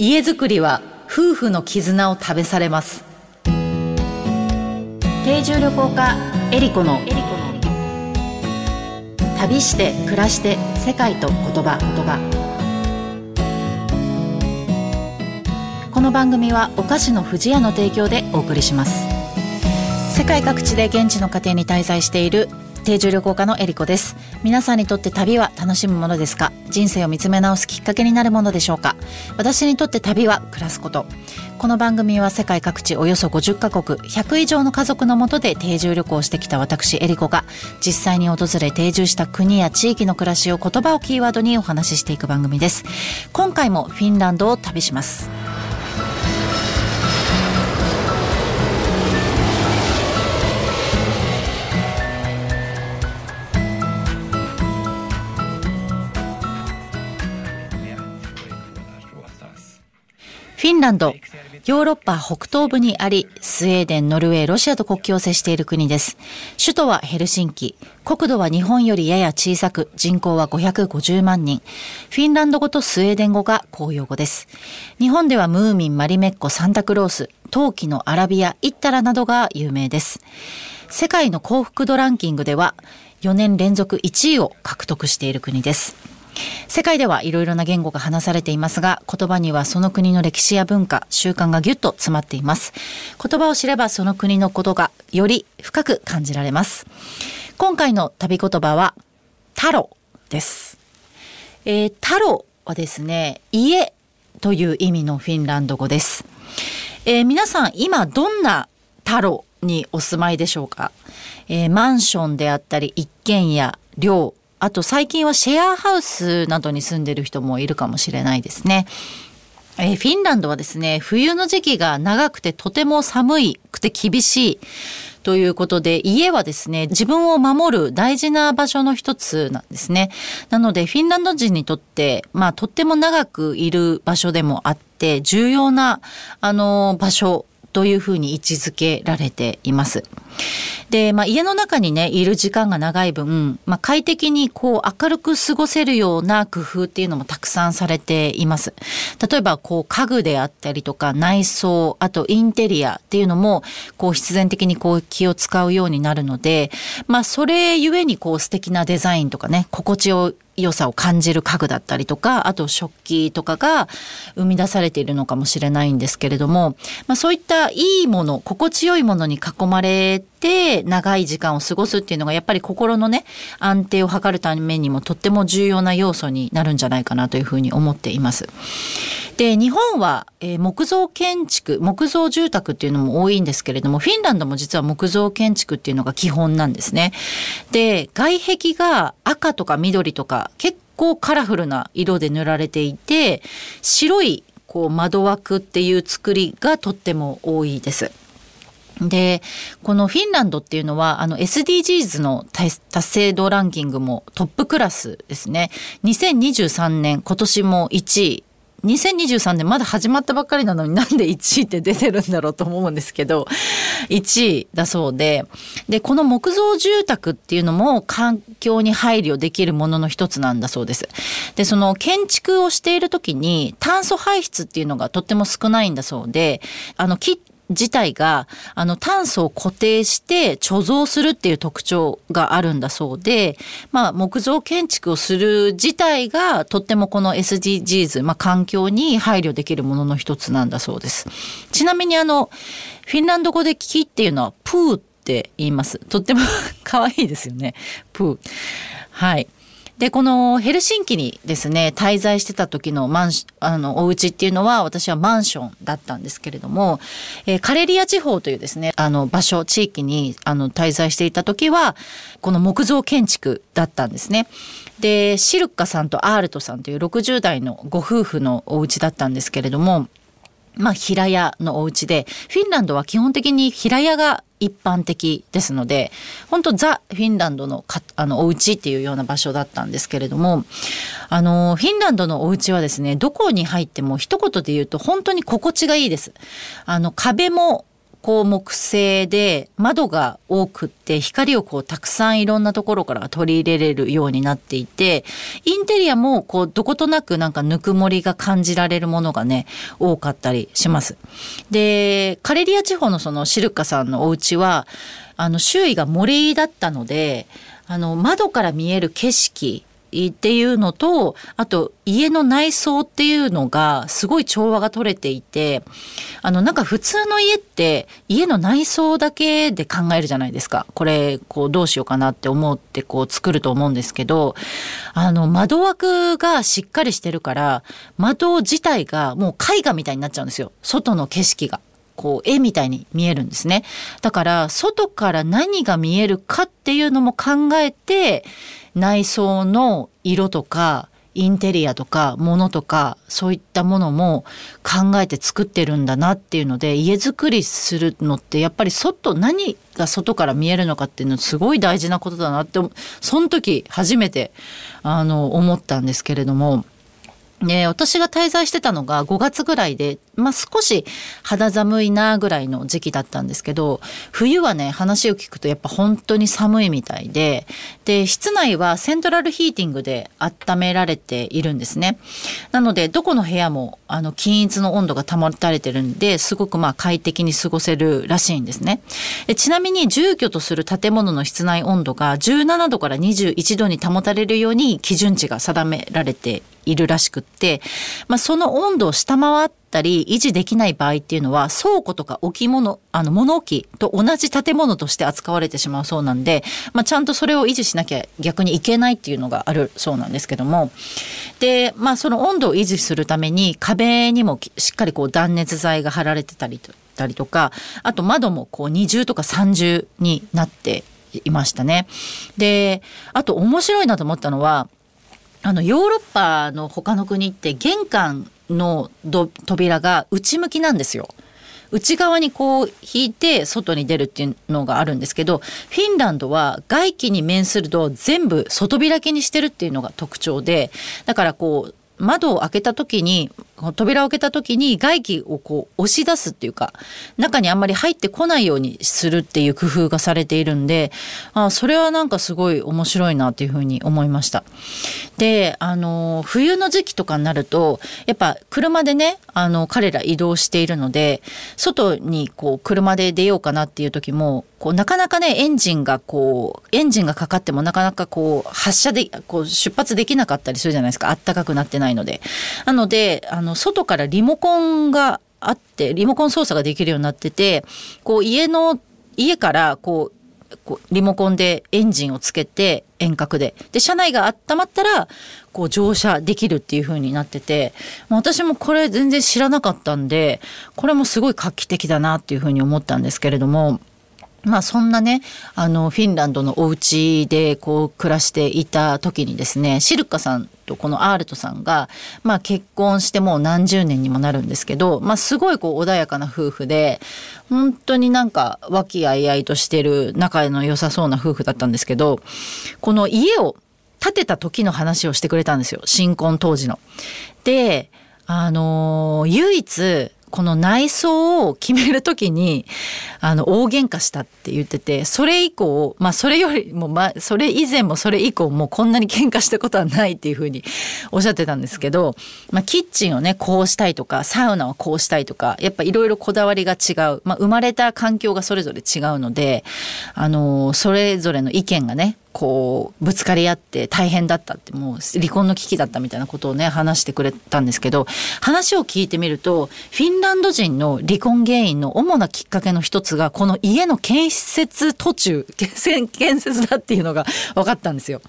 家づくりは夫婦の絆を試されます。定住旅行家エリコの。旅して暮らして世界と言葉。言葉この番組はお菓子の不二家の提供でお送りします。世界各地で現地の家庭に滞在している定住旅行家のエリコです。皆さんにとって旅は楽しむものですか？人生を見つめ直すきっかけになるものでしょうか？私にとって旅は暮らすこと。この番組は世界各地およそ50カ国100以上の家族のもとで定住旅行してきた私エリコが実際に訪れ定住した国や地域の暮らしを言葉をキーワードにお話ししていく番組です。今回もフィンランドを旅します。ィンランド、ヨーロッパ北東部にあり、スウェーデン、ノルウェー、ロシアと国境を接している国です。首都はヘルシンキ、国土は日本よりやや小さく、人口は550万人。フィンランド語とスウェーデン語が公用語です。日本ではムーミン、マリメッコ、サンタクロース、陶器のアラビア、イッタラなどが有名です。世界の幸福度ランキングでは、4年連続1位を獲得している国です。世界ではいろいろな言語が話されていますが、言葉にはその国の歴史や文化、習慣がぎゅっと詰まっています。言葉を知ればその国のことがより深く感じられます。今回の旅言葉は、タロです。えー、タロはですね、家という意味のフィンランド語です。えー、皆さん今どんなタロにお住まいでしょうか、えー、マンションであったり一軒家、寮、あと最近はシェアハウスなどに住んでる人もいるかもしれないですね。えー、フィンランドはですね、冬の時期が長くてとても寒いくて厳しいということで、家はですね、自分を守る大事な場所の一つなんですね。なので、フィンランド人にとって、まあ、とっても長くいる場所でもあって、重要な、あの、場所というふうに位置づけられています。で、まあ、家の中にねいる時間が長い分、まあ、快適にこう明るく過ごせるような工夫っていうのもたくさんされています。例えばこう家具であったりとか内装あとインテリアっていうのもこう必然的にこう気を使うようになるので、まあ、それゆえにこう素敵なデザインとかね心地よ良さを感じる家具だったりとかあと食器とかが生み出されているのかもしれないんですけれども、まあ、そういったいいもの心地よいものに囲まれて長い時間を過ごすっていうのがやっぱり心のね安定を図るためにもとっても重要な要素になるんじゃないかなというふうに思っています。で日本は、えー、木造建築木造住宅っていうのも多いんですけれどもフィンランドも実は木造建築っていうのが基本なんですね。で外壁が赤とか緑とか結構カラフルな色で塗られていて白いこう窓枠っていう作りがとっても多いです。で、このフィンランドっていうのは、あの SDGs の達成度ランキングもトップクラスですね。2023年、今年も1位。2023年まだ始まったばっかりなのになんで1位って出てるんだろうと思うんですけど1位だそうででこの木造住宅っていうのも環境に配慮できるものの一つなんだそうです。でその建築をしている時に炭素排出っていうのがとっても少ないんだそうであの自体があの炭素を固定して貯蔵するっていう特徴があるんだそうで、まあ、木造建築をする自体がとってもこの SDGs、まあ、環境に配慮できるものの一つなんだそうです。ちなみにあのフィンランド語で木っていうのはプーって言います。とっても 可愛いですよね。プー。はい。で、このヘルシンキにですね、滞在してた時のマンあの、お家っていうのは私はマンションだったんですけれども、えー、カレリア地方というですね、あの、場所、地域にあの滞在していた時は、この木造建築だったんですね。で、シルッカさんとアールトさんという60代のご夫婦のお家だったんですけれども、まあ、平屋のお家で、フィンランドは基本的に平屋が一般的ですので、本当ザ・フィンランドのかあのお家っていうような場所だったんですけれども、あの、フィンランドのお家はですね、どこに入っても一言で言うと本当に心地がいいです。あの、壁もこう木製で窓が多くって光をこうたくさんいろんなところから取り入れれるようになっていてインテリアもこうどことなくなんかぬくもりが感じられるものがね多かったりします。でカレリア地方のそのシルカさんのお家はあの周囲が森だったのであの窓から見える景色っていうのとあと家の内装っていうのがすごい調和が取れていてあのなんか普通の家って家の内装だけで考えるじゃないですかこれこうどうしようかなって思ってこう作ると思うんですけどあの窓枠がしっかりしてるから窓自体がもう絵画みたいになっちゃうんですよ外の景色が。こう絵みたいに見えるんですね。だから外から何が見えるかっていうのも考えて内装の色とかインテリアとか物とかそういったものも考えて作ってるんだなっていうので家づくりするのってやっぱり外何が外から見えるのかっていうのすごい大事なことだなってその時初めてあの思ったんですけれども。ね、私が滞在してたのが5月ぐらいで、まあ、少し肌寒いなぐらいの時期だったんですけど冬はね話を聞くとやっぱ本当に寒いみたいでで室内はセントラルヒーティングで温められているんですね。なのでどこの部屋もあの均一の温度が保たれてるんですごくま快適に過ごせるらしいんですね。でちなみに住居とする建物の室内温度が17度から21度に保たれるように基準値が定められているらしくって、まあ、その温度を下回ったり維持できない場合っていうのは倉庫とか置物あの物置と同じ建物として扱われてしまうそうなんで、まあ、ちゃんとそれを維持しなきゃ逆にいけないっていうのがあるそうなんですけどもで、まあ、その温度を維持するために壁にもしっかりこう断熱材が貼られてたりとたりとかあと窓もこう二重とか三重になっていましたね。であと面白いなと思ったのはあのヨーロッパの他の国って玄関の扉が内向きなんですよ。内側にこう引いて外に出るっていうのがあるんですけどフィンランドは外気に面すると全部外開きにしてるっていうのが特徴でだからこう窓を開けた時に扉を開けた時に外気をこう押し出すっていうか中にあんまり入ってこないようにするっていう工夫がされているんであそれはなんかすごい面白いなっていうふうに思いました。であの冬の時期とかになるとやっぱ車でねあの彼ら移動しているので外にこう車で出ようかなっていう時もこうなかなかねエンジンがこうエンジンがかかってもなかなかこう発車でこう出発できなかったりするじゃないですかあったかくなってないないので。なのであの外からリモコンがあってリモコン操作ができるようになっててこう家の家からこうこうリモコンでエンジンをつけて遠隔でで車内が温まったらこう乗車できるっていう風になってて私もこれ全然知らなかったんでこれもすごい画期的だなっていう風に思ったんですけれども。まあそんなねあのフィンランドのお家でこう暮らしていた時にですねシルカさんとこのアールトさんが、まあ、結婚してもう何十年にもなるんですけど、まあ、すごいこう穏やかな夫婦で本当になんか和気あいあいとしてる仲の良さそうな夫婦だったんですけどこの家を建てた時の話をしてくれたんですよ新婚当時の。であの、唯一この内装を決める時にあの大喧嘩したって言っててそれ以降まあそれよりも、ま、それ以前もそれ以降もこんなに喧嘩したことはないっていうふうに おっしゃってたんですけど、まあ、キッチンをねこうしたいとかサウナをこうしたいとかやっぱいろいろこだわりが違う、まあ、生まれた環境がそれぞれ違うのであのそれぞれの意見がねこうぶつかり合って大変だったってもう離婚の危機だったみたいなことをね話してくれたんですけど話を聞いてみるとフィンランド人の離婚原因の主なきっかけの一つがこの家の建設途中建設だっていうのが分かったんですよ。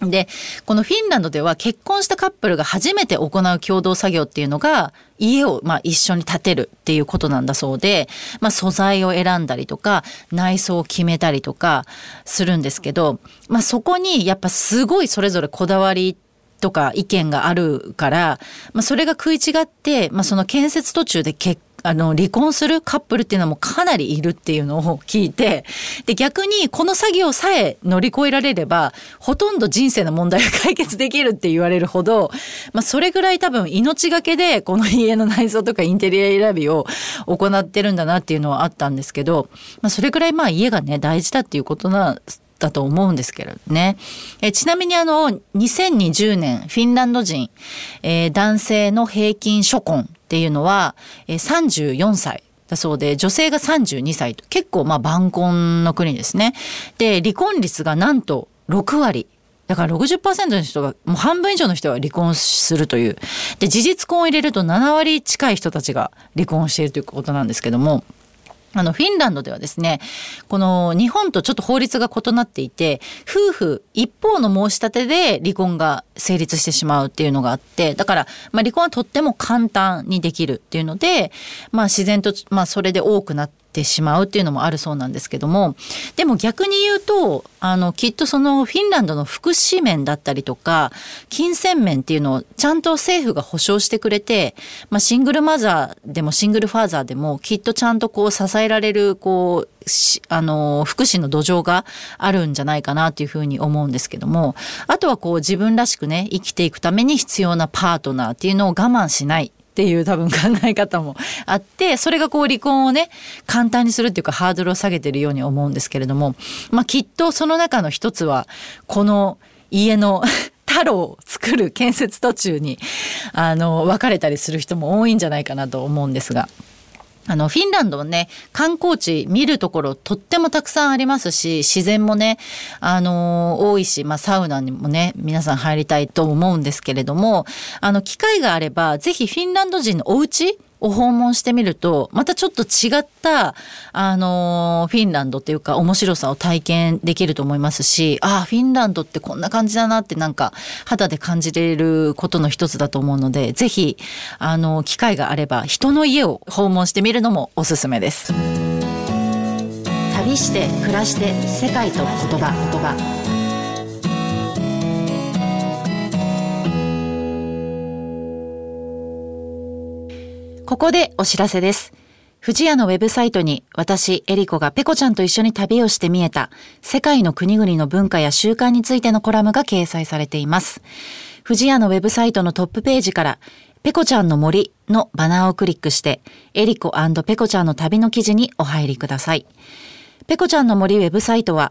でこのフィンランドでは結婚したカップルが初めて行う共同作業っていうのが家をまあ一緒に建てるっていうことなんだそうで、まあ、素材を選んだりとか内装を決めたりとかするんですけど、まあ、そこにやっぱすごいそれぞれこだわりとか意見があるから、まあ、それが食い違って、まあ、その建設途中で結あの離婚するカップルっていうのもかなりいるっていうのを聞いてで逆にこの作業さえ乗り越えられればほとんど人生の問題が解決できるって言われるほど、まあ、それぐらい多分命がけでこの家の内装とかインテリア選びを行ってるんだなっていうのはあったんですけど、まあ、それぐらいまあ家がね大事だっていうことなだと思うんですけどね。えちなみにあの、2020年、フィンランド人、えー、男性の平均初婚っていうのは、えー、34歳。だそうで、女性が32歳と結構まあ晩婚の国ですね。で、離婚率がなんと6割。だから60%の人が、もう半分以上の人が離婚するという。で、事実婚を入れると7割近い人たちが離婚しているということなんですけども、あの、フィンランドではですね、この日本とちょっと法律が異なっていて、夫婦一方の申し立てで離婚が成立してしまうっていうのがあって、だから、まあ離婚はとっても簡単にできるっていうので、まあ自然と、まあそれで多くなって、てしまうっていうのもあるそうなんですけどもでも逆に言うとあのきっとそのフィンランドの福祉面だったりとか金銭面っていうのをちゃんと政府が保障してくれて、まあ、シングルマザーでもシングルファーザーでもきっとちゃんとこう支えられるこうあの福祉の土壌があるんじゃないかなというふうに思うんですけどもあとはこう自分らしくね生きていくために必要なパートナーっていうのを我慢しない。っていう多分考え方もあってそれがこう離婚をね簡単にするっていうかハードルを下げてるように思うんですけれども、まあ、きっとその中の一つはこの家の 太郎を作る建設途中にあの別れたりする人も多いんじゃないかなと思うんですが。あの、フィンランドはね、観光地見るところとってもたくさんありますし、自然もね、あのー、多いし、まあ、サウナにもね、皆さん入りたいと思うんですけれども、あの、機会があれば、ぜひフィンランド人のお家を訪問してみるとまたちょっと違ったあのフィンランドっていうか面白さを体験できると思いますしああフィンランドってこんな感じだなってなんか肌で感じれることの一つだと思うのでぜひあの機会があれば人の家を訪問してみるのもおすすめです。旅して暮らして世界と言葉言葉ここでお知らせです。富士屋のウェブサイトに私、エリコがペコちゃんと一緒に旅をして見えた世界の国々の文化や習慣についてのコラムが掲載されています。富士屋のウェブサイトのトップページからペコちゃんの森のバナーをクリックしてエリコペコちゃんの旅の記事にお入りください。ペコちゃんの森ウェブサイトは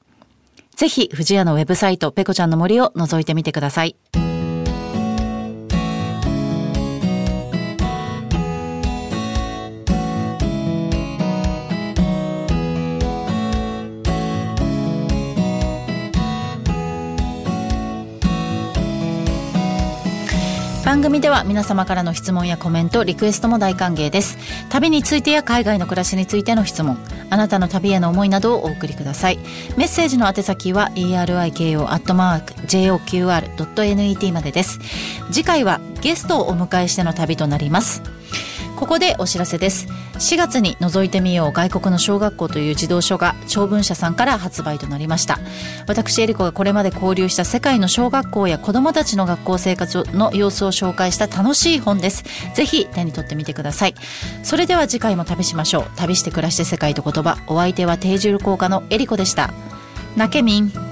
ぜひ、藤屋のウェブサイト、ペコちゃんの森を覗いてみてください。番組では皆様からの質問やコメントリクエストも大歓迎です。旅についてや海外の暮らしについての質問あなたの旅への思いなどをお送りください。メッセージの宛先は eriko.joqr.net までです。次回はゲストをお迎えしての旅となります。ここでお知らせです。4月に覗いてみよう外国の小学校という児童書が長文社さんから発売となりました。私エリコがこれまで交流した世界の小学校や子どもたちの学校生活の様子を紹介した楽しい本です。ぜひ手に取ってみてください。それでは次回も旅しましょう。旅して暮らして世界と言葉。お相手は定住効果のエリコでした。なけみん。